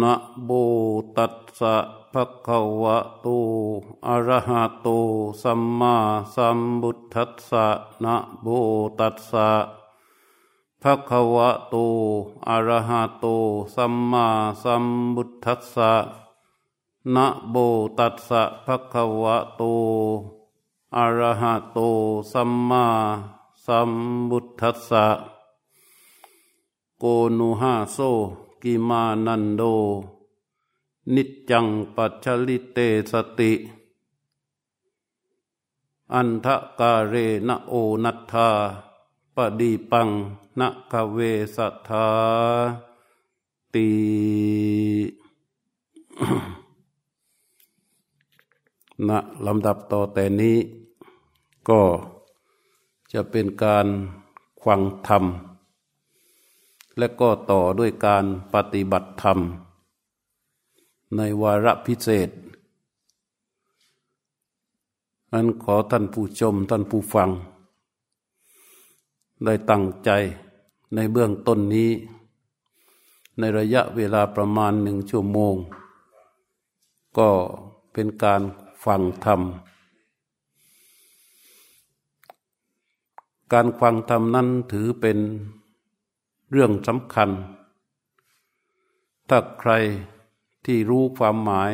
นะโมตัสสะภะคะวะโต อะระหะโต สัมมาสัมพุทธัสสะนะโมตัสสะภะคะวะโต อะระหะโต สัมมาสัมพุทธัสสะนะโมตัสสะภะคะวะโต อะระหะโต สัมมาสัมพุทธัสสะโกนุหาโซ กิมานันโด นิจจังปัจฉลิเตสติ อันทะกาเรณโอนัตถาปดีปังนะกเวสัทธาตีณลำดับต่อแต่นี้ ก็จะเป็นการควังธรรม และก็ต่อด้วยการปฏิบัติธรรม ในวาระพิเศษนั้นขอท่านผู้ชมท่านผู้ฟัง ได้ตั้งใจในเบื้องต้นนี้ ในระยะเวลาประมาณหนึ่งชั่วโมง ก็เป็นการฟังธรรม การฟังธรรมนั้นถือเป็น เรื่องสำคัญ ถ้าใครที่รู้ความหมาย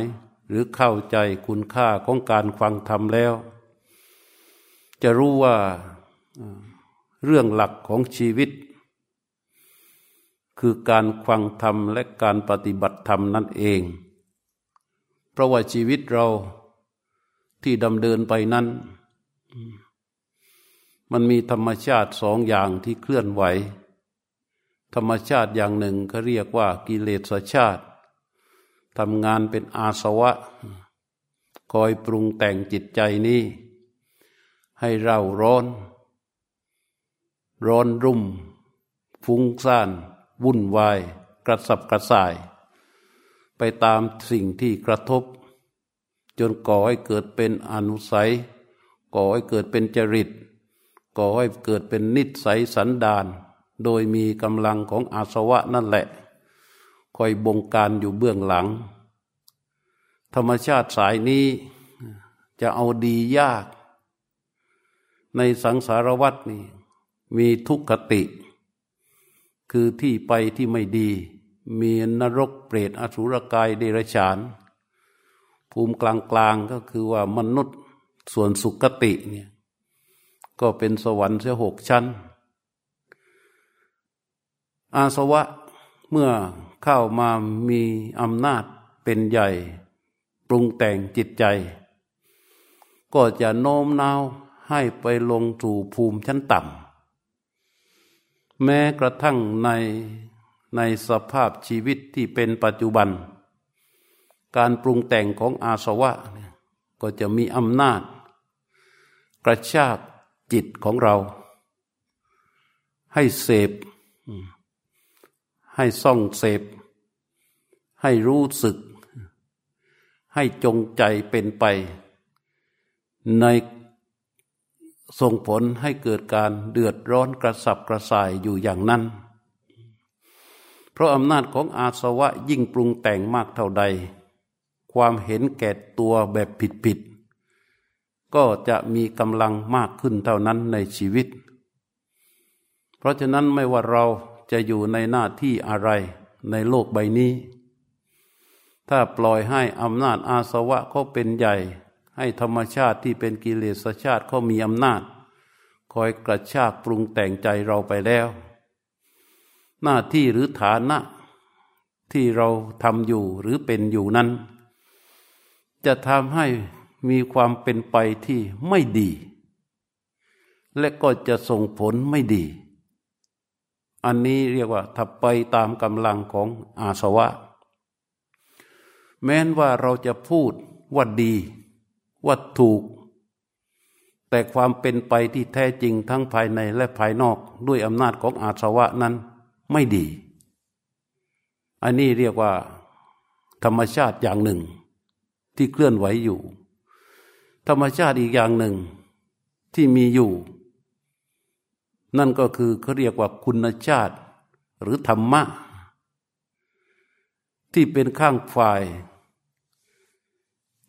หรือเข้าใจคุณค่าของการฟังธรรมแล้ว จะรู้ว่าเรื่องหลักของชีวิต คือการฟังธรรมและการปฏิบัติธรรมนั่นเอง เพราะว่าชีวิตเราที่ดำเดินไปนั้น มันมีธรรมชาติสองอย่างที่เคลื่อนไหว ธรรมชาติอย่างหนึ่งเขาเรียกว่ากิเลสชาติทำงานเป็นอาสวะ คอยปรุงแต่งจิตใจนี้ ให้เราร้อน ร้อนรุ่ม ฟุ้งซ่าน วุ่นวาย กระสับกระส่าย ไปตามสิ่งที่กระทบ จนก่อให้เกิดเป็นอนุสัย ก่อให้เกิดเป็นจริต ก่อให้เกิดเป็นนิสัยสันดาน โดยมีกำลังของอาสวะนั่นแหละ คอยบงการอยู่เบื้องหลัง ธรรมชาติสายนี้จะเอาดียาก ในสังสารวัตนี่มีทุกขติ คือที่ไปที่ไม่ดี มีนรกเปรตอสุรกายเดรัจฉาน ภูมิกลางกลางก็คือว่ามนุษย์ส่วนสุขติเนี่ยก็เป็นสวรรค์เสียหกชั้น อาสวะเมื่อเข้ามามีอำนาจเป็นใหญ่ ปรุงแต่งจิตใจ ก็จะโน้มน้าวให้ไปลงสู่ภูมิชั้นต่ำแม้กระทั่งในในสภาพชีวิตที่เป็นปัจจุบัน การปรุงแต่งของอาสวะ ก็จะมีอำนาจ กระชากจิตของเรา ให้เสพ ให้ส่องเสพ ให้รู้สึก ให้จงใจเป็นไป ในส่งผลให้เกิดการเดือดร้อนกระสับกระส่ายอยู่อย่างนั้น เพราะอำนาจของอาสวะยิ่งปรุงแต่งมากเท่าใด ความเห็นแก่ตัวแบบผิดๆ ก็จะมีกำลังมากขึ้นเท่านั้นในชีวิต เพราะฉะนั้นไม่ว่าเรา จะอยู่ในหน้าที่อะไรในโลกใบนี้ ถ้าปล่อยให้อำนาจอาสวะเขาเป็นใหญ่ ให้ธรรมชาติที่เป็นกิเลสชาติเขามีอำนาจ คอยกระชากปรุงแต่งใจเราไปแล้ว หน้าที่หรือฐานะที่เราทำอยู่หรือเป็นอยู่นั้น จะทำให้มีความเป็นไปที่ไม่ดี และก็จะส่งผลไม่ดี อันนี้เรียกว่าถ้าไปตามกำลังของอาสวะ แม้นว่าเราจะพูดว่าดีว่าถูก แต่ความเป็นไปที่แท้จริงทั้งภายในและภายนอกด้วยอำนาจของอาสวะนั้นไม่ดี อันนี้เรียกว่า ธรรมชาติอย่างหนึ่ง ที่เคลื่อนไหวอยู่ ธรรมชาติอีกอย่างหนึ่งที่มีอยู่ นั่นก็คือเขาเรียกว่าคุณชาติ หรือธรรมะ ที่เป็นข้างฝ่าย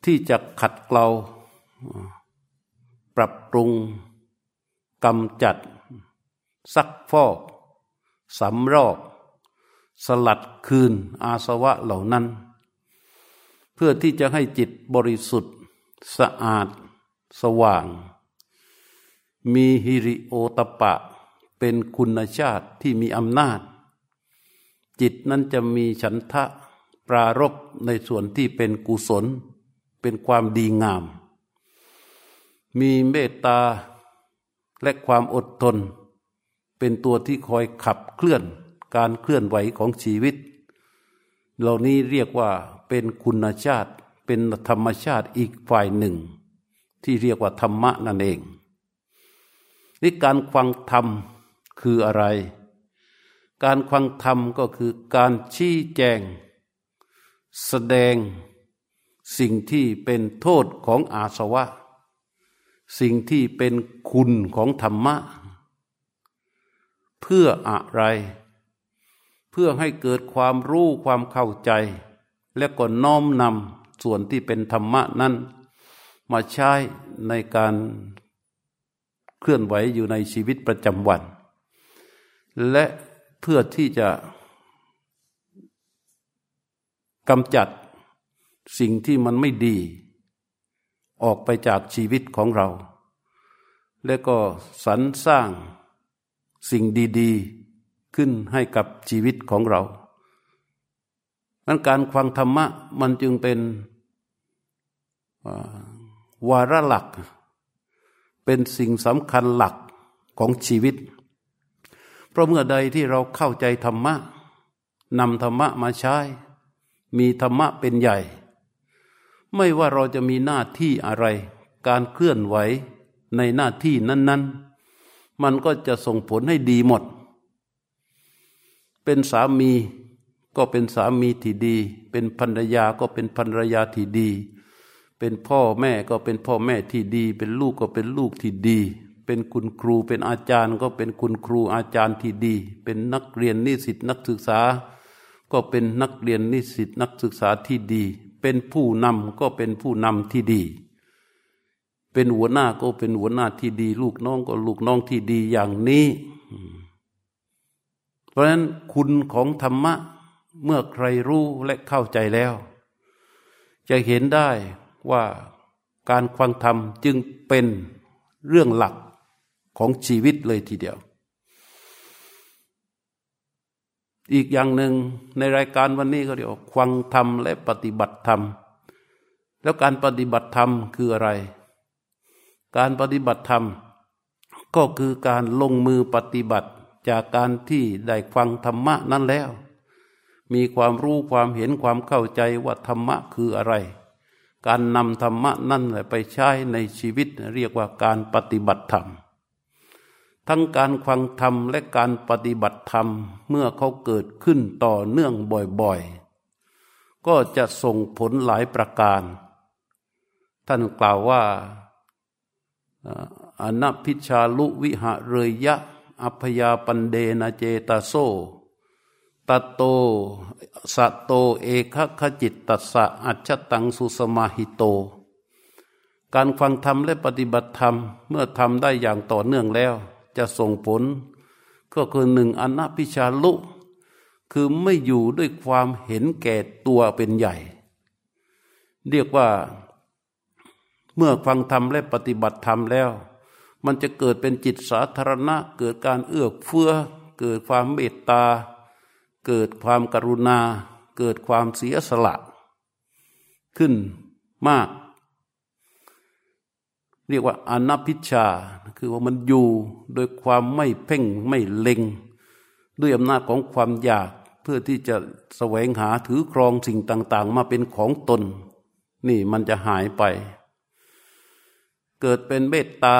ที่จะขัดเกลา ปรับปรุงกำจัด ซักฟอกสำรอก สลัดคืนอาสวะเหล่านั้น เพื่อที่จะให้จิตบริสุทธิ์ สะอาด สว่าง มีฮิริโอตปะ เป็นคุณชาติที่มีอำนาจ จิตนั้นจะมีฉันทะปรารบในส่วนที่เป็นกุศล เป็นความดีงาม มีเมตตาและความอดทน เป็นตัวที่คอยขับเคลื่อนการเคลื่อนไหวของชีวิต เหล่านี้เรียกว่าเป็นคุณชาติเป็นธรรมชาติอีกฝ่ายหนึ่ง ที่เรียกว่าธรรมะนั่นเอง นี่การฟังธรรมคืออะไร การฟังธรรมก็คือการชี้แจง แสดงสิ่งที่เป็นโทษของอาสวะ สิ่งที่เป็นคุณของธรรมะ เพื่ออะไร เพื่อให้เกิดความรู้ความเข้าใจ และก็น้อมนำส่วนที่เป็นธรรมะนั้น มาใช้ในการ เคลื่อนไหวอยู่ในชีวิตประจำวัน และเพื่อที่จะกำจัดสิ่งที่มันไม่ดี ออกไปจากชีวิตของเรา และก็สรรสร้างสิ่งดีๆขึ้นให้กับชีวิตของเรานั้นการฟังธรรมะมันจึงเป็นวาระหลัก เป็นสิ่งสำคัญหลักของชีวิต เพราะเมื่อใดที่เราเข้าใจธรรมะนำธรรมะมาใช้ มีธรรมะเป็นใหญ่ ไม่ว่าเราจะมีหน้าที่อะไร การเคลื่อนไหวในหน้าที่นั้น ๆ มันก็จะส่งผลให้ดีหมด เป็นสามีก็เป็นสามีที่ดี เป็นภรรยาก็เป็นภรรยาที่ดี เป็นพ่อแม่ก็เป็นพ่อแม่ที่ดี เป็นลูกก็เป็นลูกที่ดี เป็นคุณครูเป็นอาจารย์ก็เป็นคุณครูอาจารย์ที่ดี เป็นนักเรียนนิสิตนักศึกษา ก็เป็นนักเรียนนิสิตนักศึกษาที่ดี เป็นผู้นำก็เป็นผู้นำที่ดี เป็นหัวหน้าก็เป็นหัวหน้าที่ดี ลูกน้องก็ลูกน้องที่ดีอย่างนี้ เพราะฉะนั้นคุณของธรรมะเมื่อใครรู้และเข้าใจแล้ว จะเห็นได้ ว่าการฟังธรรมจึงเป็นเรื่องหลักของชีวิตเลยทีเดียว อีกอย่างหนึ่งในรายการวันนี้ก็เรียกว่าฟังธรรมและปฏิบัติธรรม แล้วการปฏิบัติธรรมคืออะไร การปฏิบัติธรรม ก็คือการลงมือปฏิบัติจากการที่ได้ฟังธรรมะนั้นแล้ว มีความรู้ความเห็นความเข้าใจว่าธรรมะคืออะไร การนำธรรมะนั่นแหละไปใช้ในชีวิตเรียกว่าการปฏิบัติธรรม ทั้งการฟังธรรมและการปฏิบัติธรรมเมื่อเขาเกิดขึ้นต่อเนื่องบ่อยๆ ก็จะส่งผลหลายประการ ท่านกล่าวว่าอนัพิชาลุวิหะเรยยะ อัพยาปันเดนเจตาโซ ตโตสัตโตเอกขจิตตัสสะอัจฉตังสุสมาหิโต การฟังธรรมและปฏิบัติธรรม เมื่อทำได้อย่างต่อเนื่องแล้ว จะส่งผล ก็คือหนึ่งอนัพิชาลุคือไม่อยู่ด้วยความเห็นแก่ตัวเป็นใหญ่ เรียกว่า เมื่อฟังธรรมและปฏิบัติธรรมแล้ว มันจะเกิดเป็นจิตสาธารณะ เกิดการเอื้อเฟื้อ เกิดความเมตตา เกิดความกรุณา เกิดความเสียสละ ขึ้นมาก เรียกว่าอนัพิชา คือว่ามันอยู่โดยความไม่เพ่งไม่เล็ง ด้วยอำนาจของความอยากเพื่อที่จะแสวงหาถือครองสิ่งต่าง ๆ มาเป็นของตน นี่มันจะหายไป เกิดเป็นเมตตา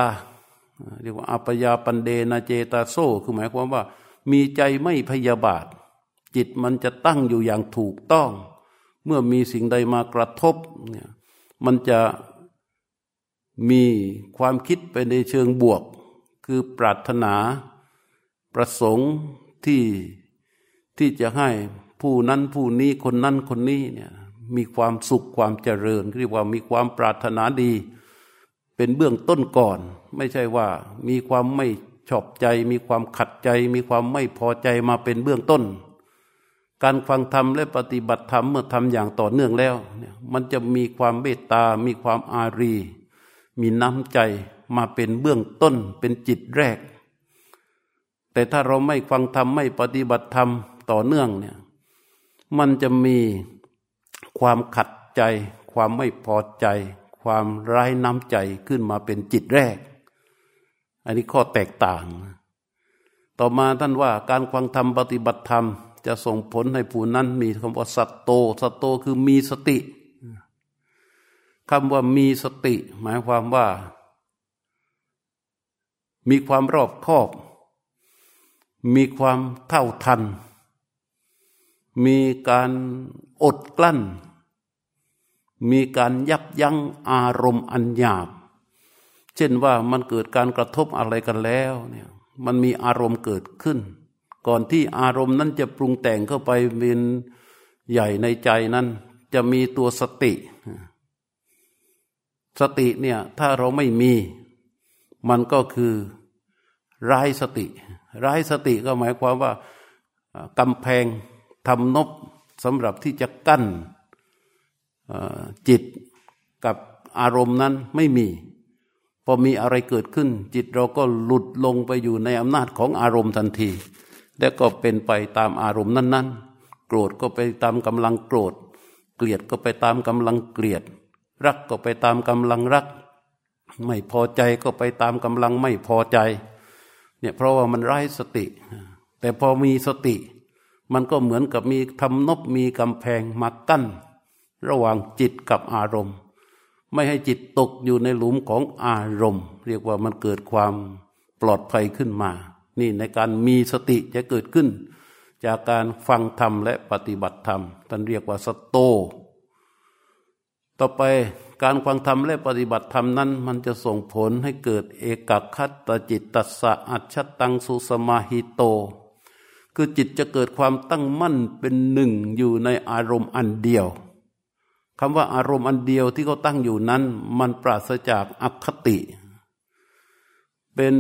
เรียกว่าอัปยาปันเดนาเจตาโซ คือหมายความว่า มีใจไม่พยาบาท จิตมันจะตั้งอยู่อย่างถูกต้อง เมื่อมีสิ่งใดมากระทบเนี่ยมันจะมีความคิดไปในเชิงบวก คือปรารถนาประสงค์ที่ที่จะให้ผู้นั้นผู้นี้คนนั้นคนนี้เนี่ยมีความสุขความเจริญเรียกว่ามีความปรารถนาดี เป็นเบื้องต้นก่อน ไม่ใช่ว่ามีความไม่ชอบใจ มีความขัดใจ มีความไม่พอใจมาเป็นเบื้องต้น การฟังธรรมและปฏิบัติธรรมเมื่อทำอย่างต่อเนื่องแล้วเนี่ยมันจะมีความเมตตา มีความอารี มีน้ำใจมาเป็นเบื้องต้นเป็นจิตแรก แต่ถ้าเราไม่ฟังธรรมไม่ปฏิบัติธรรมต่อเนื่องเนี่ยมันจะมีความขัดใจ ความไม่พอใจ ความไร้น้ำใจขึ้นมาเป็นจิตแรก อันนี้ข้อแตกต่าง ต่อมาท่านว่าการฟังธรรมปฏิบัติธรรม จะส่งผลให้ผู้นั้นมีคำว่าสัตโต สัตโตคือมีสติคำว่ามีสติ หมายความว่า มีความรอบคอบ มีความเท่าทัน มีการอดกลั้น มีการยับยั้งอารมณ์อันหยาบ เช่นว่ามันเกิดการกระทบอะไรกันแล้วเนี่ยมันมีอารมณ์เกิดขึ้น ก่อนที่อารมณ์นั้นจะปรุงแต่งเข้าไปเป็นใหญ่ในใจนั้น จะมีตัวสติ สติเนี่ยถ้าเราไม่มี มันก็คือร้ายสติ ร้ายสติก็หมายความว่ากำแพงทำนบสำหรับที่จะกั้นจิตกับอารมณ์นั้นไม่มี พอมีอะไรเกิดขึ้น จิตเราก็หลุดลงไปอยู่ในอำนาจของอารมณ์ทันที และก็เป็นไปตามอารมณ์นั้น ๆ โกรธก็ไปตามกำลังโกรธ เกลียดก็ไปตามกำลังเกลียด รักก็ไปตามกำลังรัก ไม่พอใจก็ไปตามกำลังไม่พอใจเนี่ยเพราะว่ามันไร้สติ แต่พอมีสติ มันก็เหมือนกับมีทำนบมีกำแพงมากั้น ระหว่างจิตกับอารมณ์ ไม่ให้จิตตกอยู่ในหลุมของอารมณ์ เรียกว่ามันเกิดความปลอดภัยขึ้นมา นี่ในการมีสติจะเกิดขึ้น จากการฟังธรรมและปฏิบัติธรรมท่านเรียกว่าสโต ต่อไปการฟังธรรมและปฏิบัติธรรมนั้น มันจะส่งผลให้เกิดเอกคัตตจิตตัสสะอัจฉตังสุสมาหิโต คือจิตจะเกิดความตั้งมั่นเป็นหนึ่งอยู่ในอารมณ์อันเดียวคำว่าอารมณ์อันเดียวที่เขาตั้งอยู่นั้น มันปราศจากอคติ เป็น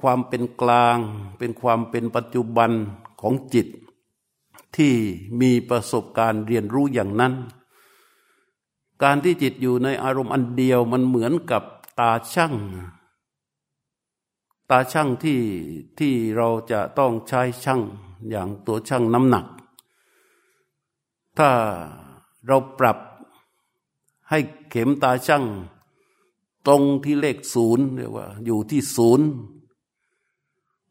ความเป็นกลาง เป็นความเป็นปัจจุบันของจิต ที่มีประสบการณ์เรียนรู้อย่างนั้น การที่จิตอยู่ในอารมณ์อันเดียวมันเหมือนกับตาช่างตาช่างที่ที่เราจะต้องใช้ช่างอย่างตัวช่างน้ำหนัก ถ้าเราปรับให้เข็มตาช่าง ตรงที่เลขศูนย์เรียกว่า อยู่ที่ศูนย์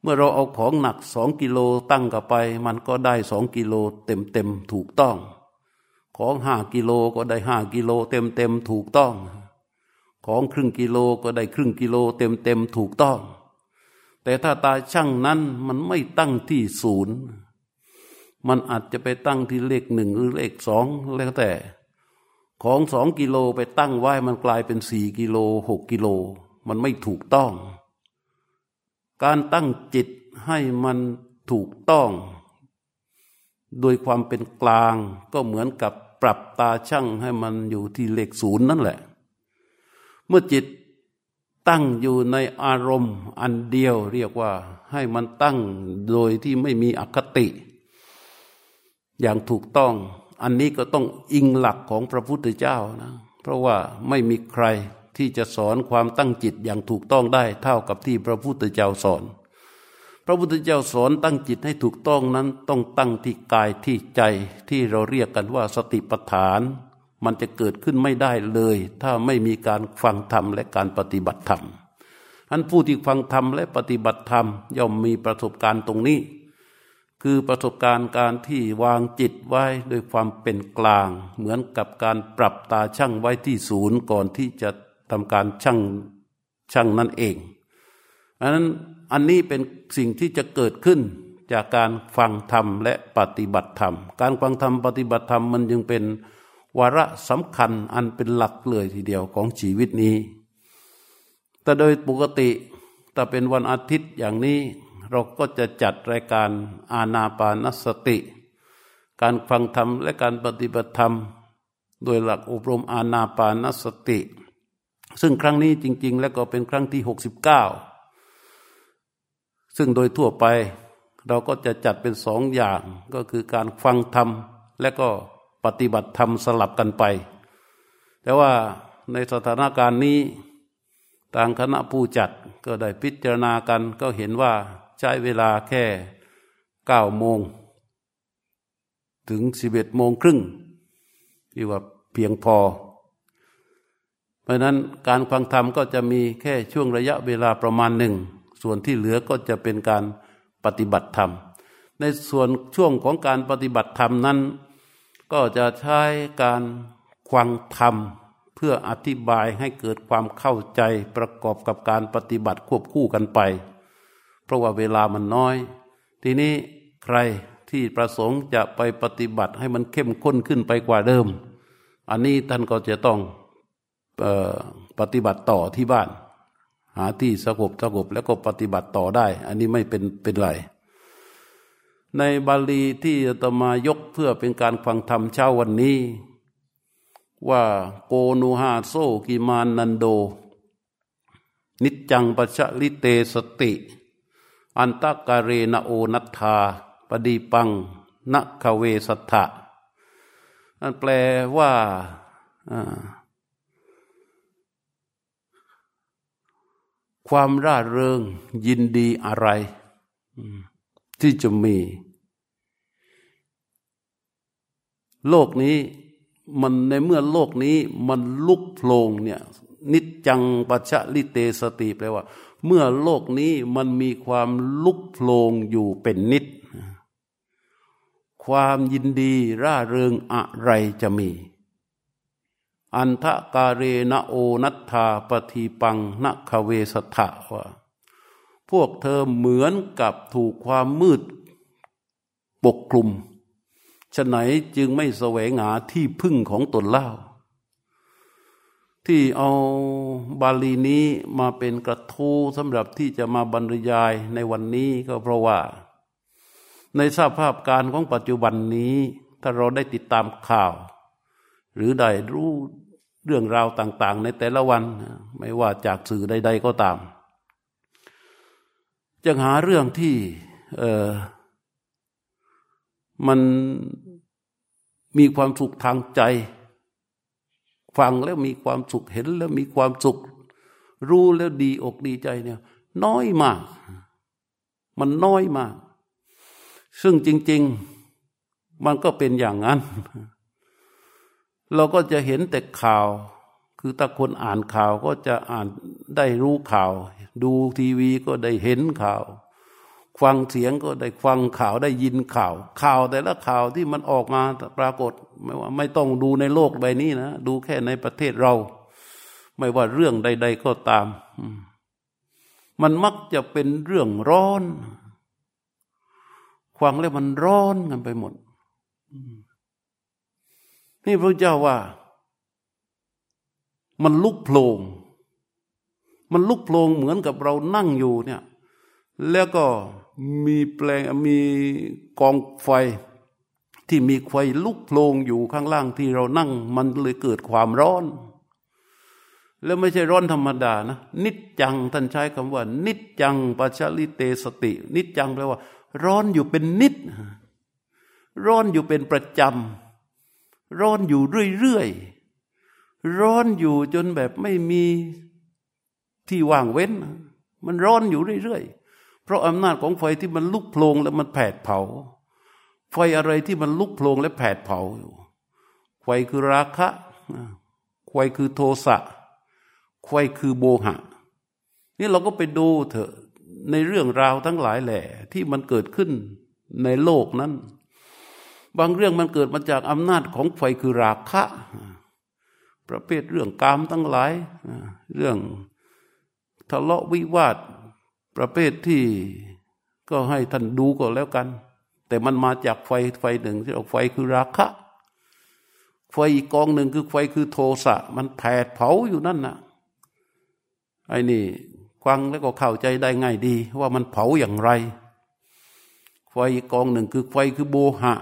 เมื่อเราเอาของหนักสองกิโลตั้งกับไป มันก็ได้สองกิโลเต็มเต็มถูกต้อง ของห้ากิโลก็ได้ห้ากิโลเต็มเต็มถูกต้อง ของครึ่งกิโลก็ได้ครึ่งกิโลเต็มเต็มถูกต้อง แต่ถ้าตาช่างนั้นมันไม่ตั้งที่ศูนย์มันอาจจะไปตั้งที่เลขหนึ่งหรือเลขสองแล้วแต่ ของสองกิโลไปตั้งไว้มันกลายเป็นสี่กิโลหกกิโล มันไม่ถูกต้อง การตั้งจิตให้มันถูกต้อง โดยความเป็นกลางก็เหมือนกับปรับตาช่างให้มันอยู่ที่เลขศูนย์นั่นแหละ เมื่อจิตตั้งอยู่ในอารมณ์อันเดียวเรียกว่าให้มันตั้งโดยที่ไม่มีอคติ อย่างถูกต้อง อันนี้ก็ต้องอิงหลักของพระพุทธเจ้านะเพราะว่าไม่มีใครที่จะสอนความตั้งจิตอย่างถูกต้องได้เท่ากับที่พระพุทธเจ้าสอน พระพุทธเจ้าสอนตั้งจิตให้ถูกต้องนั้นต้องตั้งที่กายที่ใจที่เราเรียกกันว่าสติปัฏฐาน มันจะเกิดขึ้นไม่ได้เลย ถ้าไม่มีการฟังธรรมและการปฏิบัติธรรมอันผู้ที่ฟังธรรมและปฏิบัติธรรมย่อมมีประสบการณ์ตรงนี้ คือประสบการณ์การที่วางจิตไว้ด้วยความเป็นกลาง เหมือนกับการปรับตาช่างไว้ที่ศูนย์ก่อนที่จะทำการช่างช่างนั่นเองอันนั้นอันนี้เป็นสิ่งที่จะเกิดขึ้นจากการฟังธรรมและปฏิบัติธรรม การฟังธรรมปฏิบัติธรรมมันจึงเป็นวาระสำคัญอันเป็นหลักเลยทีเดียวของชีวิตนี้ แต่โดยปกติถ้าเป็นวันอาทิตย์อย่างนี้ เราก็จะจัดรายการอาณาปานสติ การฟังธรรมและการปฏิบัติธรรม โดยหลักอบรมอาณาปานสติ ซึ่งครั้งนี้จริง ๆ แล้วก็เป็นครั้งที่ 69 ซึ่งโดยทั่วไปเราก็จะจัดเป็นสองอย่างก็คือการฟังธรรมและก็ปฏิบัติธรรมสลับกันไป แต่ว่าในสถานการณ์นี้ทางคณะผู้จัดก็ได้พิจารณากันก็เห็นว่า ช้เวลาแค่เก้าโมง ถึงสิบเอ็ดโมงครึ่งที่ว่าเพียงพอ เพราะนั้นการฟังธรรมก็จะมีแค่ช่วงระยะเวลาประมาณหนึ่ง ส่วนที่เหลือก็จะเป็นการปฏิบัติธรรม ในส่วนช่วงของการปฏิบัติธรรมนั้น ก็จะใช้การฟังธรรมเพื่ออธิบายให้เกิดความเข้าใจประกอบกับการปฏิบัติควบคู่กันไป ราะว่าเวลามันน้อย ทีนี้ใครที่ประสงค์จะไปปฏิบัติให้มันเข้มข้นขึ้นไปกว่าเดิม อันนี้ท่านก็จะต้องออปฏิบัติต่อที่บ้าน หาที่สงบสงบแล้วก็ปฏิบัติต่อได้ อันนี้ไม่เป็นเป็นไร ในบาลีที่ตมายกเพื่อเป็นการฟังธรรมเช้าวันนี้ ว่าโกนุหาโซกิมานันโด นิจจังปัชลิเตสติ อันตกาเรนโอนัทธาปดีปังนัคเวสัทธะนั่นแปลว่าความร่าเริงยินดีอะไร ที่จะมี โลกนี้มันในเมื่อโลกนี้มันลุกโผลงเนี่ยนิจจังปัชลิเตสติแปลว่า เมื่อโลกนี้มันมีความลุกโผลงอยู่เป็นนิด ความยินดีร่าเริงอะไรจะมี อันทะกาเรณโอนัตถาปฏิปังนัคเวสถะว่าพวกเธอเหมือนกับถูกความมืดปกคลุมฉะไหนจึงไม่แสวงหาที่พึ่งของตนเล่า ที่เอาบาลีนี้มาเป็นกระทู้สำหรับที่จะมาบรรยายในวันนี้ก็เพราะว่า ในสภาพการของปัจจุบันนี้ ถ้าเราได้ติดตามข่าว หรือได้รู้เรื่องราวต่าง ๆ ในแต่ละวัน ไม่ว่าจากสื่อใด ๆ ก็ตามจะหาเรื่องที่เออมันมีความสุขทางใจ ฟังแล้วมีความสุขเห็นแล้วมีความสุข รู้แล้วดีอกดีใจเนี่ย น้อยมาก มันน้อยมาก ซึ่งจริง ๆ มันก็เป็นอย่างนั้น เราก็จะเห็นแต่ข่าว คือถ้าคนอ่านข่าวก็จะอ่านได้รู้ข่าว ดูทีวีก็ได้เห็นข่าว ฟังเสียงก็ได้ฟังข่าวได้ยินข่าว ข่าวแต่ละข่าวที่มันออกมาปรากฏ ไม่ว่าไม่ต้องดูในโลกใบนี้นะ ดูแค่ในประเทศเรา ไม่ว่าเรื่องใด ๆ ก็ตาม มันมักจะเป็นเรื่องร้อนฟังแล้วมันร้อนกันไปหมด นี่พระเจ้าว่า มันลุกโผลงมันลุกโผลงเหมือนกับเรานั่งอยู่เนี่ย แล้วก็มีแปลงมีกองไฟ ที่มีไฟลุกโผลงอยู่ข้างล่างที่เรานั่ง มันเลยเกิดความร้อน แล้วไม่ใช่ร้อนธรรมดานะ นิจจังท่านใช้คำว่า นิจจังปัจลิเตสติ นิจจังแปลว่า ร้อนอยู่เป็นนิด ร้อนอยู่เป็นประจำร้อนอยู่เรื่อยๆร้อนอยู่จนแบบไม่มีที่ว่างเว้น มันร้อนอยู่เรื่อยๆเพราะอำนาจของไฟที่มันลุกโพลงแล้วมันแผดเผา ไฟอะไรที่มันลุกโพลงและแผดเผาอยู่ ไฟคือราคะไฟคือโทสะไฟคือโบหะ นี่เราก็ไปดูเถอะในเรื่องราวทั้งหลายแหล่ที่มันเกิดขึ้นในโลกนั้น บางเรื่องมันเกิดมาจากอำนาจของไฟคือราคะ ประเภทเรื่องกามทั้งหลาย เรื่องทะเลาะวิวาท ประเภทที่ก็ให้ท่านดูก็แล้วกัน แต่มันมาจากไฟไฟหนึ่งที่เราไฟคือราคะ ไฟอีกกองหนึ่งคือไฟคือโทสะ มันแผดเผาอยู่นั่นน่ะไอ้นี่ฟังแล้วก็เข้าใจได้ง่ายดี ว่ามันเผาอย่างไร ไฟกองหนึ่งคือไฟคือโบหะ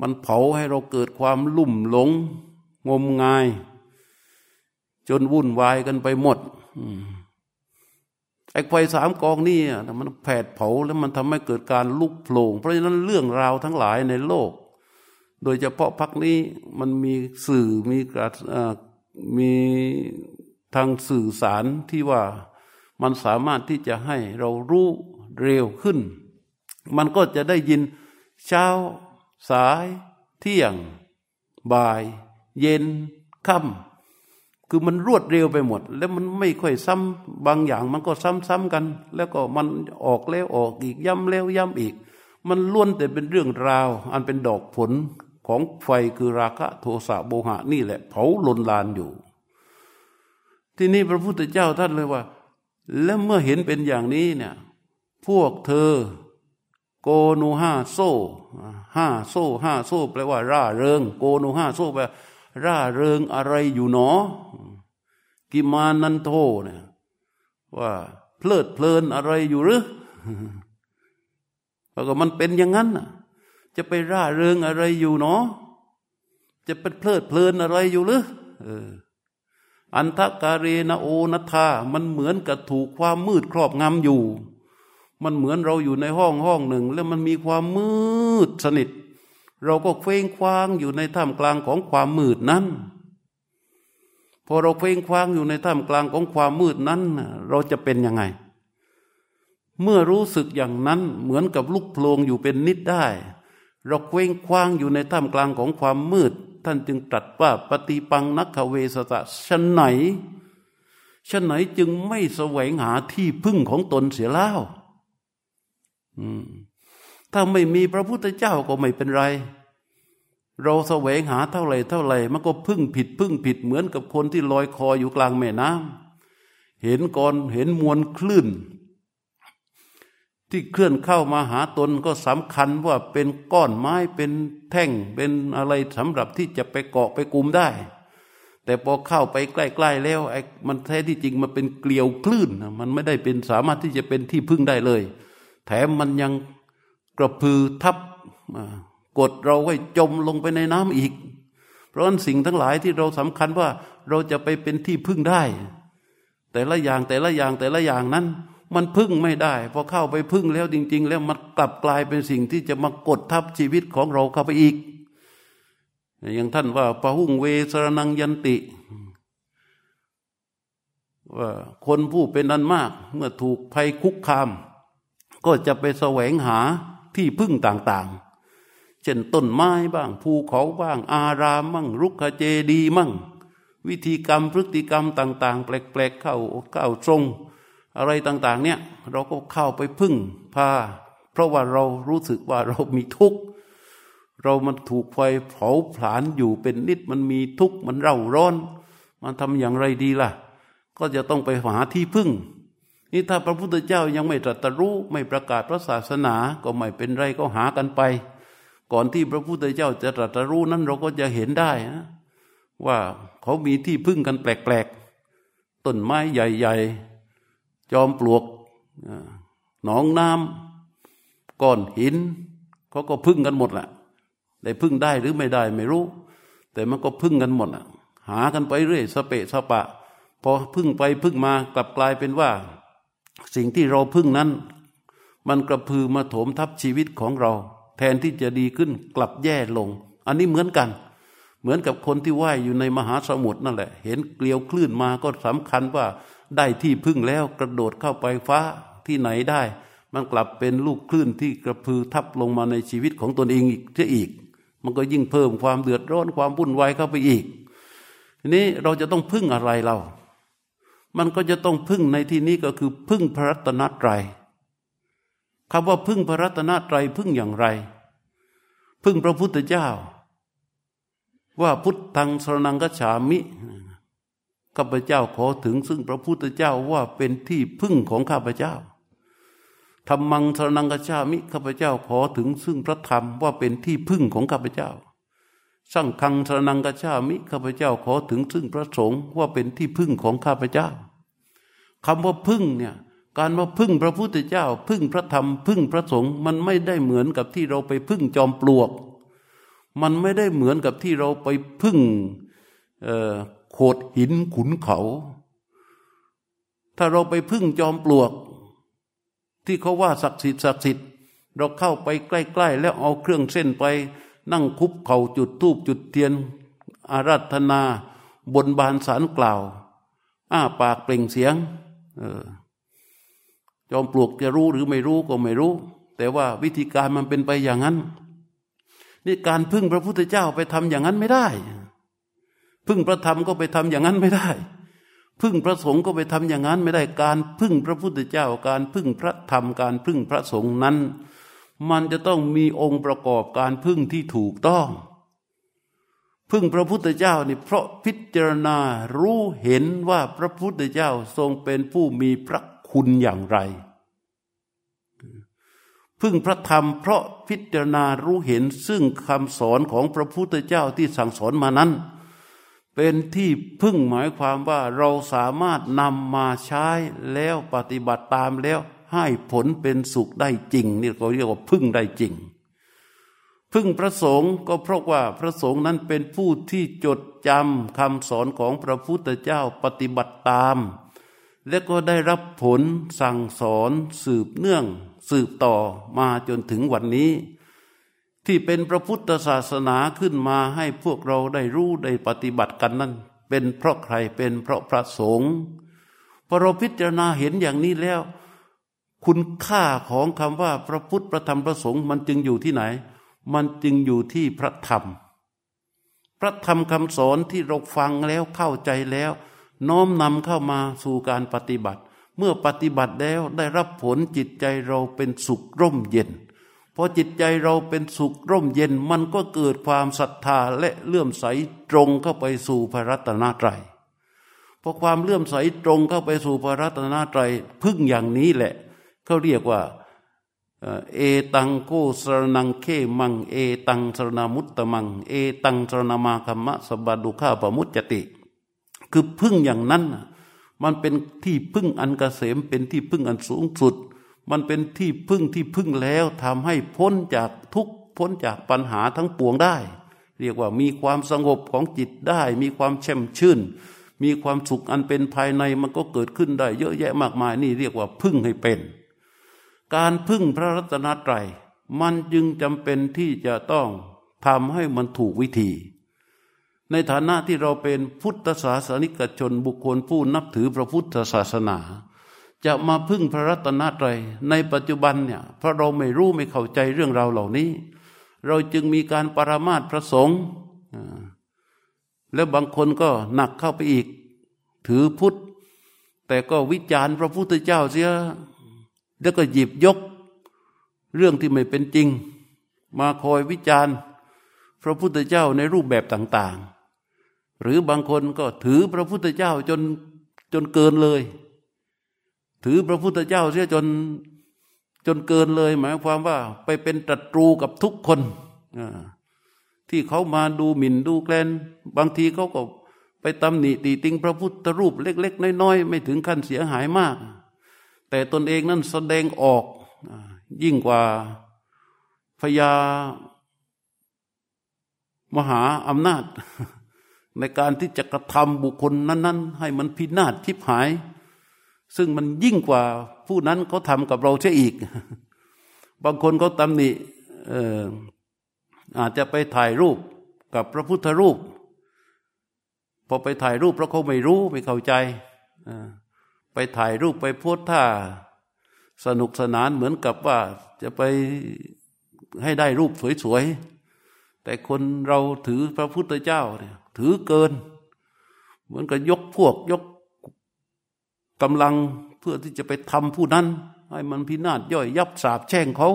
มันเผาให้เราเกิดความลุ่มหลง งมงาย จนวุ่นวายกันไปหมด ไอ้ไฟสามกองนี่มันแผดเผาแล้วมันทำให้เกิดการลุกโผล่เพราะฉะนั้นเรื่องราวทั้งหลายในโลก โดยเฉพาะพักนี้มันมีสื่อมีการมีทางสื่อสารที่ว่ามันสามารถที่จะให้เรารู้เร็วขึ้น มันก็จะได้ยินเช้า สาย เที่ยง บ่าย เย็นค่ำ คือมันรวดเร็วไปหมด แล้วมันไม่ค่อยซ้ำบางอย่างมันก็ซ้ำๆกัน แล้วก็มันออกแล้วออกอีกย้ำแล้วย้ำอีก มันล้วนแต่เป็นเรื่องราว อันเป็นดอกผลของไฟคือราคะโทสะโมหะนี่แหละ เผาลนลานอยู่ ที่นี่พระพุทธเจ้าท่านเลยว่า แล้วเมื่อเห็นเป็นอย่างนี้เนี่ยพวกเธอ โกนูห้าโซ่ห้าโซ่ห้าโซ่แปลว่า ร่าเริง โกนูห้าโซ่แปล ร่าเริงอะไรอยู่หนอ กิมานันโทเนี่ยว่าเพลิดเพลินอะไรอยู่หรือแล้วก็มันเป็นอย่างนั้นจะไปร่าเริงอะไรอยู่หนอ จะเป็นเพลิดเพลินอะไรอยู่หรืออันทะการเนโอนัทามันเหมือนกับถูกความมืดครอบงำอยู่ มันเหมือนเราอยู่ในห้องห้องหนึ่ง แล้วมันมีความมืดสนิท เราก็เฟ้งคว้างอยู่ในท่ามกลางของความมืดนั้น พอเราเฟ้งคว้างอยู่ในท่ามกลางของความมืดนั้น เราจะเป็นยังไง เมื่อรู้สึกอย่างนั้นเหมือนกับลูกโพลงอยู่เป็นนิดได้ เราเคว้งคว้างอยู่ในท่ามกลางของความมืด ท่านจึงตรัสว่าปฏิปังนักขเวสตะฉันไหนฉันไหนจึงไม่แสวงหาที่พึ่งของตนเสียแล้ว ถ้าไม่มีพระพุทธเจ้าก็ไม่เป็นไร เราแสวงหาเท่าไหร่เท่าไหร่มันก็พึ่งผิดพึ่งผิดเหมือนกับคนที่ลอยคออยู่กลางแม่น้ำเห็นก่อนเห็นมวลคลื่น ที่เคลื่อนเข้ามาหาตนก็สำคัญว่าเป็นก้อนไม้เป็นแท่งเป็นอะไรสำหรับที่จะไปเกาะไปกลุ่มได้ แต่พอเข้าไปใกล้ ๆ แล้วไอ้มันแท้ที่จริงมันเป็นเกลียวคลื่นมันไม่ได้เป็นสามารถที่จะเป็นที่พึ่งได้เลย แถมมันยัง กระพือทับกดเราไว้จมลงไปในน้ำอีก เพราะฉะนั้นสิ่งทั้งหลายที่เราสำคัญว่าเราจะไปเป็นที่พึ่งได้ แต่ละอย่างแต่ละอย่างแต่ละอย่างนั้น มันพึ่งไม่ได้พอเข้าไปพึ่งแล้วจริง ๆ แล้วมันกลับกลายเป็นสิ่งที่จะมากดทับชีวิตของเราเข้าไปอีก อย่างท่านว่าปะหุ่งเวสรนังยันติว่าคนผู้เป็นอันมาก เมื่อถูกภัยคุกคาม ก็จะไปแสวงหา ที่พึ่งต่างๆ เช่นต้นไม้บ้าง ภูเขาบ้าง อารามมั่งรุกขเจดีมั่ง วิธีกรรมพฤติกรรมต่าง ๆ แปลกๆเข้าเข้าทรง อะไรต่างๆ เนี่ยเราก็เข้าไปพึ่งพา เพราะว่าเรารู้สึกว่าเรามีทุกข์เรามันถูกไฟเผาผลาญอยู่เป็นนิดมันมีทุกข์มันเร่าร้อน มันทำอย่างไรดีล่ะ ก็จะต้องไปหาที่พึ่ง นี่ถ้าพระพุทธเจ้ายังไม่ตรัสรู้ไม่ประกาศพระศาสนาก็ไม่เป็นไรก็หากันไป ก่อนที่พระพุทธเจ้าจะตรัสรู้นั้นเราก็จะเห็นได้นะว่าเขามีที่พึ่งกันแปลกๆต้นไม้ใหญ่ๆ จอมปลวกหนองน้ำก้อนหินเขาก็พึ่งกันหมดแหละได้พึ่งได้หรือไม่ได้ไม่รู้ แต่มันก็พึ่งกันหมดหากันไปเรื่อยสเปะสปะ พอพึ่งไปพึ่งมากลับกลายเป็นว่า สิ่งที่เราพึ่งนั้น มันกระพือมาโถมทับชีวิตของเรา แทนที่จะดีขึ้นกลับแย่ลง อันนี้เหมือนกัน เหมือนกับคนที่ว่ายอยู่ในมหาสมุทรนั่นแหละ เห็นเกลียวคลื่นมาก็สำคัญว่าได้ที่พึ่งแล้วกระโดดเข้าไปฟ้าที่ไหนได้ มันกลับเป็นลูกคลื่นที่กระพือทับลงมาในชีวิตของตนเองอีกเสียอีก มันก็ยิ่งเพิ่มความเดือดร้อนความวุ่นวายเข้าไปอีกทีนี้เราจะต้องพึ่งอะไรเรา มันก็จะต้องพึ่งในที่นี้ก็คือพึ่งพระรัตนตรัยคำว่าพึ่งพระรัตนตรัยพึ่งอย่างไร พึ่งพระพุทธเจ้า ว่าพุทธังสรนังกัจฉามิข้าพเจ้าขอถึงซึ่งพระพุทธเจ้าว่าเป็นที่พึ่งของข้าพเจ้าธรรมังสรนังกัจฉามิข้าพเจ้าขอถึงซึ่งพระธรรมว่าเป็นที่พึ่งของข้าพเจ้าสั่งคังสรนังกัจฉามิข้าพเจ้าขอถึงซึ่งพระสงฆ์ว่าเป็นที่พึ่งของข้าพเจ้า คำว่าพึ่งเนี่ยการมาพึ่งพระพุทธเจ้า พึ่งพระธรรม พึ่งพระสงฆ์มันไม่ได้เหมือนกับที่เราไปพึ่งจอมปลวก มันไม่ได้เหมือนกับที่เราไปพึ่งโขดหินขุนเขา ถ้าเราไปพึ่งจอมปลวก ที่เขาว่าศักดิ์สิทธิ์ศักดิ์สิทธิ์เราเข้าไปใกล้ ๆ แล้วเอาเครื่องเส้นไป นั่งคุบเข่าจุดทูบจุดเทียน อาราธนา บนบานสารกล่าว อ้าปากเปล่งเสียง จอมปลวกจะรู้หรือไม่รู้ก็ไม่รู้ แต่ว่าวิธีการมันเป็นไปอย่างนั้น นี่การพึ่งพระพุทธเจ้าไปทำอย่างนั้นไม่ได้ พึ่งพระธรรมก็ไปทำอย่างนั้นไม่ได้ พึ่งพระสงฆ์ก็ไปทำอย่างนั้นไม่ได้ การพึ่งพระพุทธเจ้า การพึ่งพระธรรม การพึ่งพระสงฆ์นั้น มันจะต้องมีองค์ประกอบการพึ่งที่ถูกต้อง พึ่งพระพุทธเจ้านี่เพราะพิจารณารู้เห็นว่าพระพุทธเจ้าทรงเป็นผู้มีพระคุณอย่างไร พึ่งพระธรรมเพราะพิจารณารู้เห็นซึ่งคำสอนของพระพุทธเจ้าที่สั่งสอนมานั้น เป็นที่พึ่งหมายความว่าเราสามารถนำมาใช้แล้วปฏิบัติตามแล้วให้ผลเป็นสุขได้จริงนี่เขาเรียกว่าพึ่งได้จริง พึ่งพระสงฆ์ก็เพราะว่าพระสงฆ์นั้นเป็นผู้ที่จดจำคำสอนของพระพุทธเจ้าปฏิบัติตาม และก็ได้รับผลสั่งสอนสืบเนื่องสืบต่อมาจนถึงวันนี้ ที่เป็นพระพุทธศาสนาขึ้นมาให้พวกเราได้รู้ได้ปฏิบัติกันนั้น เป็นเพราะใครเป็นเพราะพระสงฆ์พอเราพิจารณาเห็นอย่างนี้แล้ว คุณค่าของคำว่าพระพุทธพระธรรมพระสงฆ์มันจึงอยู่ที่ไหน มันจึงอยู่ที่พระธรรม พระธรรมคำสอนที่เราฟังแล้วเข้าใจแล้ว น้อมนำเข้ามาสู่การปฏิบัติ เมื่อปฏิบัติแล้วได้รับผลจิตใจเราเป็นสุขร่มเย็นพอจิตใจเราเป็นสุขร่มเย็นมันก็เกิดความศรัทธาและเลื่อมใสตรงเข้าไปสู่พระรัตนตรัยพอความเลื่อมใสตรงเข้าไปสู่พระรัตนตรัยพึ่งอย่างนี้แหละเขาเรียกว่า เอตังโกสรนังเคมัง เอตังสรนามุตตมัง เอตังสรนามาคัมมะสบาดุข้าปมุจจติ คือพึ่งอย่างนั้น มันเป็นที่พึ่งอันกเกษมเป็นที่พึ่งอันสูงสุด มันเป็นที่พึ่งที่พึ่งแล้วทำให้พ้นจากทุกพ้นจากปัญหาทั้งปวงได้ เรียกว่ามีความสงบของจิตได้ มีความแช่มชื่น มีความสุขอันเป็นภายในมันก็เกิดขึ้นได้ เยอะแยะมากมายนี่เรียกว่าพึ่งให้เป็น การพึ่งพระรัตนตรัย มันจึงจำเป็นที่จะต้องทำให้มันถูกวิธี ในฐานะที่เราเป็นพุทธศาสนิกชนบุคคลผู้นับถือพระพุทธศาสนา จะมาพึ่งพระรัตนตรัยในปัจจุบันเนี่ยเพราะเราไม่รู้ไม่เข้าใจเรื่องราวเหล่านี้ เราจึงมีการปรามาตพระสงฆ์แล้วบางคนก็หนักเข้าไปอีก ถือพุทธ แต่ก็วิจารณ์พระพุทธเจ้าเสีย แล้วก็หยิบยกเรื่องที่ไม่เป็นจริง มาคอยวิจารณ์พระพุทธเจ้าในรูปแบบต่าง ๆ หรือบางคนก็ถือพระพุทธเจ้าจนจนเกินเลย ถือพระพุทธเจ้าเสียจนจนเกินเลย หมายความว่าไปเป็นตตรูกับทุกคนที่เขามาดูหมิ่นดูแกลน บางทีเขาก็ไปตำหนิตีติงพระพุทธรูปเล็ก ๆ น้อย ๆ ไม่ถึงขั้นเสียหายมาก แต่ตนเองนั้นแสดงออกยิ่งกว่าพญามหาอำนาจ ในการที่จะกระทำบุคคลนั้น ๆ ให้มันพินาศทิพหาย ซึ่งมันยิ่งกว่าผู้นั้นเขาทำกับเราเช่อีก บางคนเขาตำหนิอาจจะไปถ่ายรูปกับพระพุทธรูป พอไปถ่ายรูปเพราะเขาไม่รู้ไม่เข้าใจ ไปถ่ายรูปไปโพสท่า สนุกสนานเหมือนกับว่าจะไปให้ได้รูปสวยๆ แต่คนเราถือพระพุทธเจ้าเนี่ยถือเกิน เหมือนกับยกพวกยกกำลังเพื่อที่จะไปทำผู้นั้น ให้มันพินาศย่อยยับสาบแช่งเขา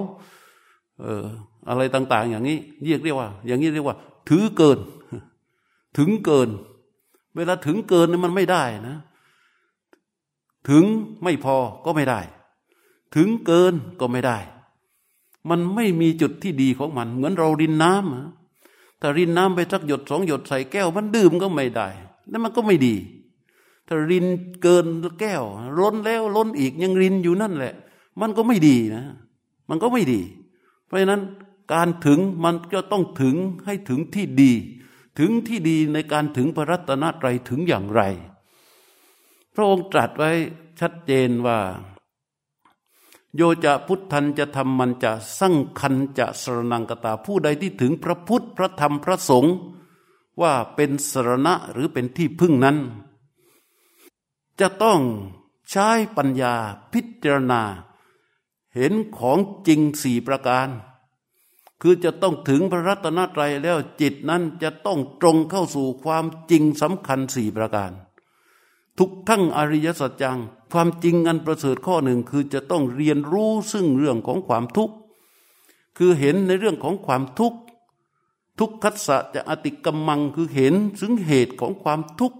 เอออะไรต่าง ๆ อย่างนี้เรียกเรียกว่า อย่างนี้เรียกว่า ถือเกิน ถึงเกิน เวลาถึงเกินนี่มันไม่ได้นะ ถึงไม่พอก็ไม่ได้ ถึงเกินก็ไม่ได้ มันไม่มีจุดที่ดีของมัน เหมือนเราดินน้ำถ้ารินน้ำไปสักหยดสองหยดใส่แก้ว มันดื่มก็ไม่ได้ แล้วมันก็ไม่ดี ถ้ารินเกินแก้ว ล้นแล้วล้นอีกยังรินอยู่นั่นแหละ มันก็ไม่ดีนะ มันก็ไม่ดี เพราะฉะนั้นการถึงมันจะต้องถึงให้ถึงที่ดี ถึงที่ดีในการถึงพระรัตนตรัยถึงอย่างไร พระองค์ตรัสไว้ชัดเจนว่า โยจะพุทธันจะทำมันจะสั่งคันจะสรนังกตาผู้ใดที่ถึงพระพุทธพระธรรมพระสงฆ์ว่าเป็นสรณะหรือเป็นที่พึ่งนั้น จะต้องใช้ปัญญาพิจารณา เห็นของจริงสี่ประการ คือจะต้องถึงพระรัตนตรัยแล้วจิตนั้นจะต้องตรงเข้าสู่ความจริงสำคัญสี่ประการ ทุกทั้งอริยสัจจัง ความจริงอันประเสริฐข้อหนึ่งคือจะต้องเรียนรู้ซึ่งเรื่องของความทุกข์ คือเห็นในเรื่องของความทุกข์ ทุกขัสสะจะอติกรรมังคือเห็นถึงเหตุของความทุกข์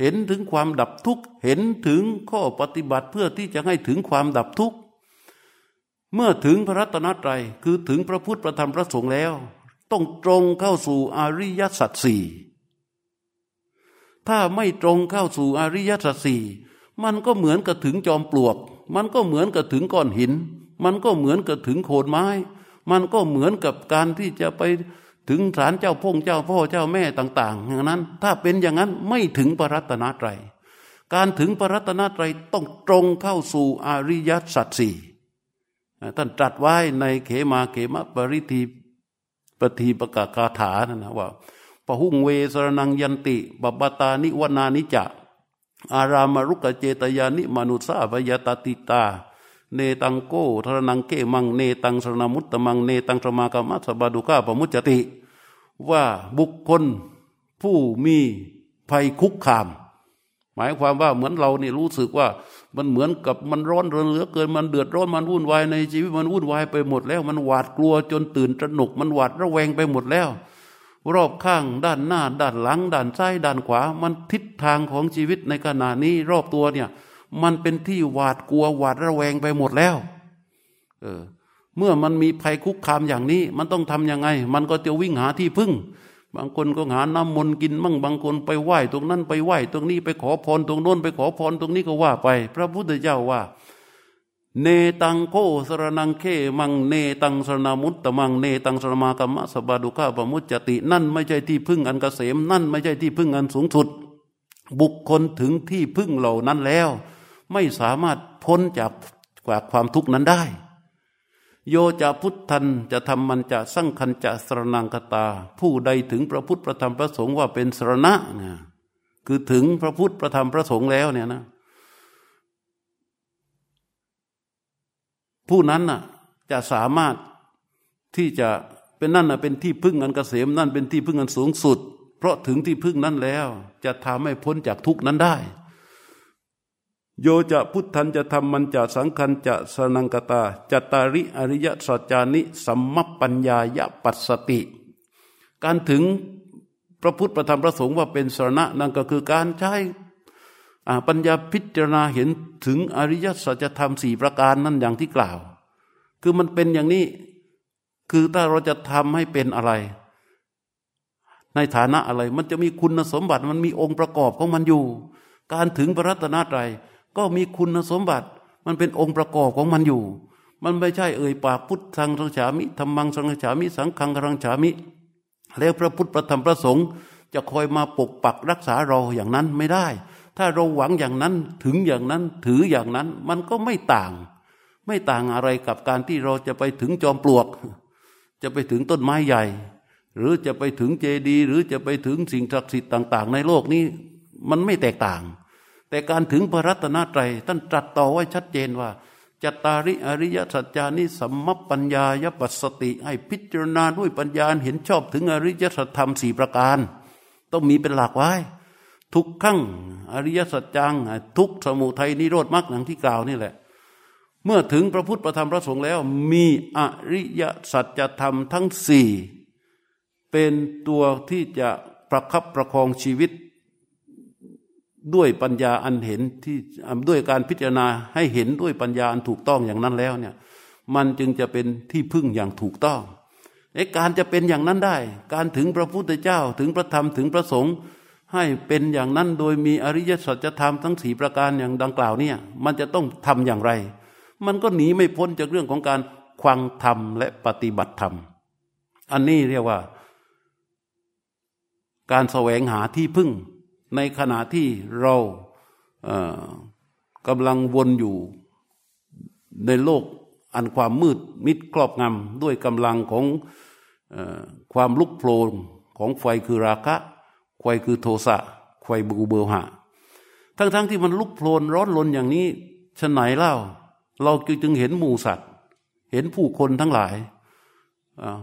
เห็นถึงความดับทุกข์เห็นถึงข้อปฏิบัติเพื่อที่จะให้ถึงความดับทุกข์เมื่อถึงพระรัตนตรัยคือถึงพระพุทธประธรรมพระสงฆ์แล้ว ต้องตรงเข้าสู่อริยสัจสี่ ถ้าไม่ตรงเข้าสู่อริยสัจสี่มันก็เหมือนกับถึงจอมปลวก มันก็เหมือนกับถึงก้อนหิน มันก็เหมือนกับถึงโคนไม้ มันก็เหมือนกับการที่จะไปถึงศาลเจ้าพงเจ้าพ่อเจ้าแม่ต่าง ๆ อย่างนั้น ถ้าเป็นอย่างนั้นไม่ถึงปรัตนาไตรการถึงปรัตนาไตรต้องตรงเข้าสู่อริยสัจสี่ท่านตรัสไว้ในเขมาเขมปริธีปฏิปกาคาถานะนะว่า หุงเวสรนังยันติบบตานิวนานิจะ อารามรุกเจตยานิมนุสาวยตติตา เนตังโกทรนังเกมังเนตังสรณมุตตมังเนตังสมากรรมสบาดุกาปมุจติ ว่าบุคคลผู้มีภัยคุกคาม หมายความว่าเหมือนเราเนี่ยรู้สึกว่ามันเหมือนกับมันร้อนเรือนเหลือเกินมันเดือดร้อนมันวุ่นวายในชีวิตมันวุ่นวายไปหมดแล้ว มันหวาดกลัวจนตื่นตระหนกมันหวาดระแวงไปหมดแล้ว รอบข้างด้านหน้า ด้านหลัง ด้านซ้าย ด้านขวา มันทิศทางของชีวิตในขณะนี้รอบตัวเนี่ย มันเป็นที่หวาดกลัวหวาดระแวงไปหมดแล้ว เออ เมื่อมันมีภัยคุกคามอย่างนี้ มันต้องทำยังไง มันก็จะวิ่งหาที่พึ่ง บางคนก็หาน้ำมนต์กินมั่งบางคนไปไหว้ตรงนั้นไปไหว้ตรงนี้ไปขอพรตรงโน้นไปขอพรตรงนี้ก็ว่าไป พระพุทธเจ้าว่า เนตังโคสรนังเคมังเนตังสรณมุตตมังเนตังสรมากรรมสบาดุข้าปมุจจติ นั่นไม่ใช่ที่พึ่งอันกเกษมนั่นไม่ใช่ที่พึ่งอันสูงสุด บุคคลถึงที่พึ่งเหล่านั้นแล้ว ไม่สามารถพ้นจากกว่าความทุกข์นั้นได้ โยจะพุทธันจะทำมันจะสั่งคันจะสรนังคตา ผู้ใดถึงพระพุทธพระธรรมพระสงฆ์ว่าเป็นสรณะเนี่ยคือถึงพระพุทธพระธรรมพระสงฆ์แล้วเนี่ยนะ ผู้นั้นน่ะจะสามารถที่จะเป็นนั่นน่ะเป็นที่พึ่งอันเกษมนั่นเป็นที่พึ่งอันสูงสุด เพราะถึงที่พึ่งนั้นแล้ว จะทำให้พ้นจากทุกนั้นได้ โยจะพุทธันจะทำมันจะสังคันจะสนังกตาจตาริอริยสัจจานิสัมมปัญญายะปัสสติ การถึงพระพุทธประธรรมพระสงฆ์ว่าเป็นสรณะนั่นก็คือการใช้ ปัญญาพิจารณาเห็นถึงอริยสัจธรรมสี่ประการนั่นอย่างที่กล่าว คือมันเป็นอย่างนี้คือถ้าเราจะทำให้เป็นอะไร ในฐานะอะไร มันจะมีคุณสมบัติมันมีองค์ประกอบของมันอยู่ การถึงพระรัตนตรัยก็มีคุณสมบัติ มันเป็นองค์ประกอบของมันอยู่ มันไม่ใช่เอ่ยปากพุทธังสังฉามิธรรมังสังฉามิ สังฆังสังฉามิ แล้วพระพุทธประธรรมพระสงฆ์จะคอยมาปกปักรักษาเราอย่างนั้นไม่ได้ ถ้าเราหวังอย่างนั้นถึงอย่างนั้นถืออย่างนั้น มันก็ไม่ต่าง ไม่ต่างอะไรกับการที่เราจะไปถึงจอมปลวก จะไปถึงต้นไม้ใหญ่ หรือจะไปถึงเจดีย์หรือจะไปถึงสิ่งศักดิ์สิทธิ์ต่าง ๆ ในโลกนี้มันไม่แตกต่าง แต่การถึงพระรัตนตรัยท่านตรัสต่อไว้ชัดเจนว่าจตาริอริยสัจจานิสัมมปัญญายปัสสติ ให้พิจารณาด้วยปัญญาเห็นชอบถึงอริยสัจธรรมสี่ประการ ต้องมีเป็นหลักไว้ ทุกขั้งอริยสัจจังทุกสมุทัยนิโรธมรรคหนังที่กล่าวนี่แหละ เมื่อถึงพระพุทธประธรรมพระสงฆ์แล้ว มีอริยสัจธรรมทั้งสี่เป็นตัวที่จะประคับประคองชีวิต ด้วยปัญญาอันเห็นที่ด้วยการพิจารณาให้เห็นด้วยปัญญาอันถูกต้องอย่างนั้นแล้วเนี่ยมันจึงจะเป็นที่พึ่งอย่างถูกต้องไอ้การจะเป็นอย่างนั้นได้ การถึงพระพุทธเจ้าถึงพระธรรมถึงพระสงฆ์ ให้เป็นอย่างนั้นโดยมีอริยสัจธรรมทั้งสี่ประการอย่างดังกล่าวเนี่ยมันจะต้องทำอย่างไร มันก็หนีไม่พ้นจากเรื่องของการควังธรรมและปฏิบัติธรรม อันนี้เรียกว่า การแสวงหาที่พึ่ง ในขณะที่เราเกำลังวนอยู่ในโลกอันความมืดมิดครอบงำด้วยกำลังของอความลุกโผล่ของไฟคือราคะ ไฟคือโทสะไฟบูเบอหะ ทั้งๆทที่มันลุกโผล่ร้อนรนอย่างนี้ฉไหนเล่า เราจึงเห็นหมู่สัตว์ เห็นผู้คนทั้งหลาย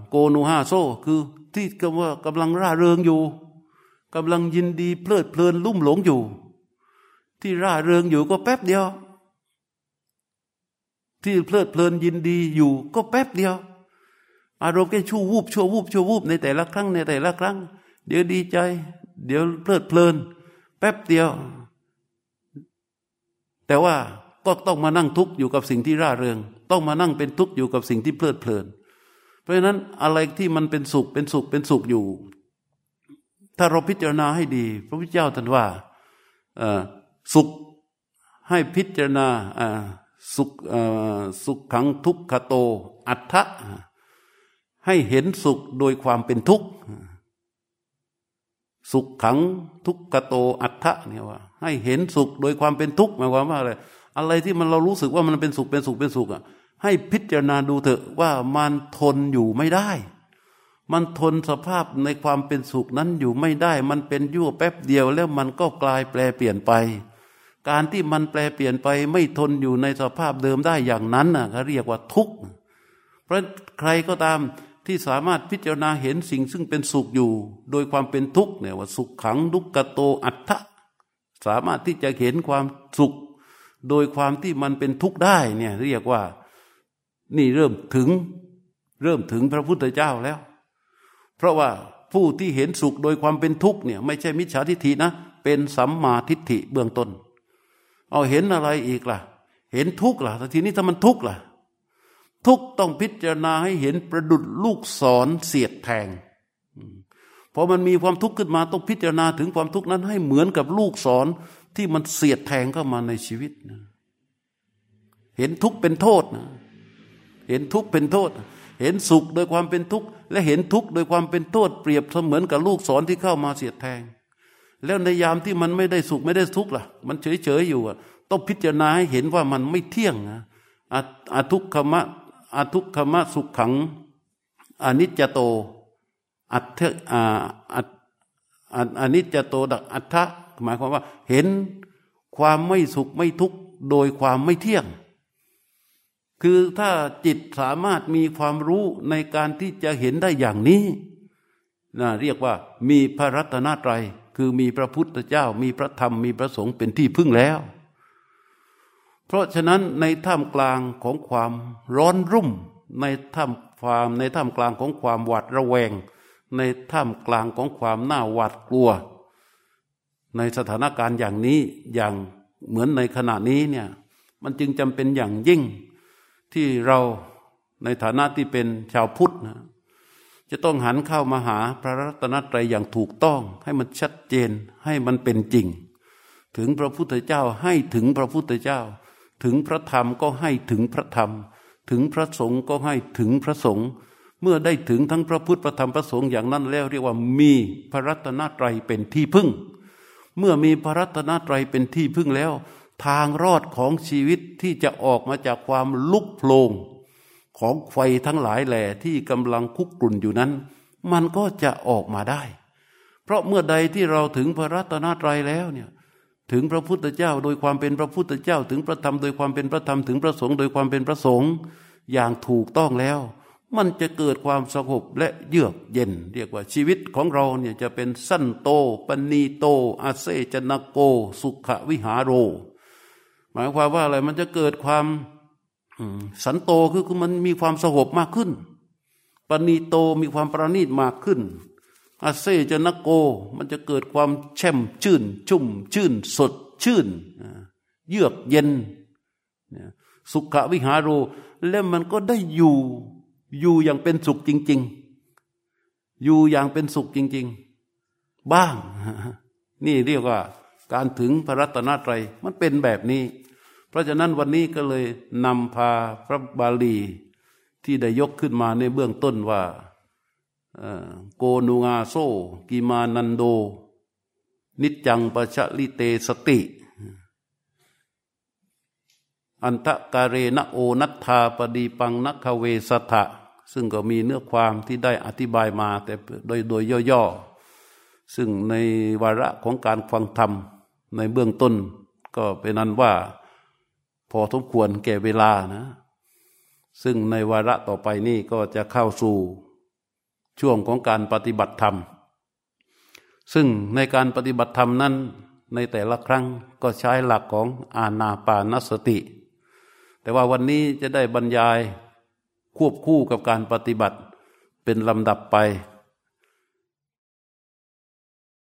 โกนูฮาโซคือที่กำว่ากำลังร่าเริงอยู่กำลังยินดีเพลิดเพลินลุ่มหลงอยู่ ที่ร่าเริงอยู่ก็แป๊บเดียว ที่เพลิดเพลินยินดีอยู่ก็แป๊บเดียว อารมณ์แค่ชั่ววูบชั่ววูบชั่ววูบในแต่ละครั้งในแต่ละครั้ง เดี๋ยวดีใจ เดี๋ยวเพลิดเพลิน แป๊บเดียว แต่ว่าก็ต้องมานั่งทุกข์อยู่กับสิ่งที่ร่าเริง ต้องมานั่งเป็นทุกข์อยู่กับสิ่งที่เพลิดเพลิน เพราะฉะนั้นอะไรที่มันเป็นสุขเป็นสุขเป็นสุขอยู่ ถ้าเราพิจารณาให้ดี พระพุทธเจ้าท่านว่าสุขให้พิจารณาสุขสุขขังทุกขโต อัฏฐะให้เห็นสุขโดยความเป็นทุกข์ สุขขังทุกขโตอัฏฐะเนี่ยว่า ให้เห็นสุขโดยความเป็นทุกข์หมายความว่าอะไรอะไรที่มันเรารู้สึกว่ามันเป็นสุขเป็นสุขเป็นสุขอะให้พิจารณาดูเถอะว่ามันทนอยู่ไม่ได้ มันทนสภาพในความเป็นสุขนั้นอยู่ไม่ได้ มันเป็นยั่วแป๊บเดียวแล้วมันก็กลายแปลเปลี่ยนไป การที่มันแปลเปลี่ยนไปไม่ทนอยู่ในสภาพเดิมได้อย่างนั้นน่ะเขาเรียกว่าทุกข์เพราะใครก็ตาม ที่สามารถพิจารณาเห็นสิ่งซึ่งเป็นสุขอยู่ โดยความเป็นทุกข์เนี่ยว่าสุขขังดุกกโตอัตถะสามารถที่จะเห็นความสุข โดยความที่มันเป็นทุกข์ได้เนี่ยเรียกว่านี่เริ่มถึงเริ่มถึงพระพุทธเจ้าแล้ว เพราะว่าผู้ที่เห็นสุขโดยความเป็นทุกข์เนี่ยไม่ใช่มิจฉาทิฏฐินะ เป็นสัมมาทิฏฐิเบื้องต้น เอาเห็นอะไรอีกล่ะ เห็นทุกข์ล่ะทีนี้ถ้ามันทุกข์ล่ะ ทุกต้องพิจารณาให้เห็นประดุดลูกศรเสียดแทงพอมันมีความทุกข์ขึ้นมาต้องพิจารณาถึงความทุกข์นั้นให้เหมือนกับลูกศรที่มันเสียดแทงเข้ามาในชีวิตนะเห็นทุกข์เป็นโทษนะเห็นทุกข์เป็นโทษ เห็นสุขโดยความเป็นทุกข์ และเห็นทุกข์โดยความเป็นโทษ เปรียบเสมือนกับลูกศรที่เข้ามาเสียดแทง แล้วในยามที่มันไม่ได้สุขไม่ได้ทุกข์ล่ะ มันเฉยเฉยอยู่อะต้องพิจารณาให้เห็นว่ามันไม่เที่ยงนะอาทุกขมะ อทุกขมะสุขขังอนิจจโต อัตเทอาอนิจจโตดักอัตถะหมายความว่า เห็นความไม่สุขไม่ทุกข์โดยความไม่เที่ยง คือถ้าจิตสามารถมีความรู้ในการที่จะเห็นได้อย่างนี้นะเรียกว่ามีพระรัตนตรัย คือมีพระพุทธเจ้า มีพระธรรมมีพระสงฆ์เป็นที่พึ่งแล้ว เพราะฉะนั้นในท่ามกลางของความร้อนรุ่ม ในท่ามความในท่ามกลางของความหวาดระแวง ในท่ามกลางของความน่าหวาดกลัว ในสถานการณ์อย่างนี้อย่างเหมือนในขณะนี้เนี่ยมันจึงจำเป็นอย่างยิ่งที่เราในฐานะที่เป็นชาวพุทธนะจะต้องหันเข้ามาหาพระรัตนตรัยอย่างถูกต้อง ให้มันชัดเจนให้มันเป็นจริง ถึงพระพุทธเจ้าให้ถึงพระพุทธเจ้า ถึงพระธรรมก็ให้ถึงพระธรรม ถึงพระสงฆ์ก็ให้ถึงพระสงฆ์เมื่อได้ถึงทั้งพระพุทธพระธรรมพระสงฆ์อย่างนั้นแล้วเรียกว่ามีพระรัตนตรัยเป็นที่พึ่ง เมื่อมีพระรัตนตรัยเป็นที่พึ่งแล้ว ทางรอดของชีวิตที่จะออกมาจากความลุกโผลงของไฟทั้งหลายแหล่ที่กำลังคุกกลุ่นอยู่นั้น มันก็จะออกมาได้ เพราะเมื่อใดที่เราถึงพระรัตนตรัยแล้วเนี่ย ถึงพระพุทธเจ้าโดยความเป็นพระพุทธเจ้า ถึงพระธรรมโดยความเป็นพระธรรมถึงพระสงฆ์โดยความเป็นพระสงฆ์อย่างถูกต้องแล้ว มันจะเกิดความสงบและเยือกเย็น เรียกว่าชีวิตของเราเนี่ยจะเป็นสั้นโตปณีโต อาเซจนโก สุขวิหารโร หมายความว่าอะไรมันจะเกิดความสันโตคือคือมันมีความสงบมากขึ้นปณีโตมีความประณีตมากขึ้น อาเซจะนโก มันจะเกิดความแช่มชื่น ชุ่มชื่น สดชื่น เยือกเย็น สุขวิหารโร แล้วมันก็ได้อยู่ อยู่อย่างเป็นสุขจริง ๆ อยู่อย่างเป็นสุขจริง ๆ บ้าง นี่เรียกว่าการถึงพระรัตนตรัยมันเป็นแบบนี้ เพราะฉะนั้นวันนี้ก็เลยนำพาพระบาลีที่ได้ยกขึ้นมาในเบื้องต้นว่า โกนุงาโซกิมานันโด นิจจังปะชะลิเตสติ อันทะกาเรณโอนัทธาปดีปังนักเวสถะ ซึ่งก็มีเนื้อความที่ได้อธิบายมา แต่โดยโดยย่อๆ ซึ่งในวาระของการฟังธรรม ในเบื้องต้น ก็เป็นนั้นว่าพอสมควรแก่เวลานะ ซึ่งในวาระต่อไปนี้ก็จะเข้าสู่ ช่วงของการปฏิบัติธรรม ซึ่งในการปฏิบัติธรรมนั้น ในแต่ละครั้งก็ใช้หลักของอาณาปานสติ แต่ว่าวันนี้จะได้บรรยายควบคู่กับการปฏิบัติเป็นลำดับไป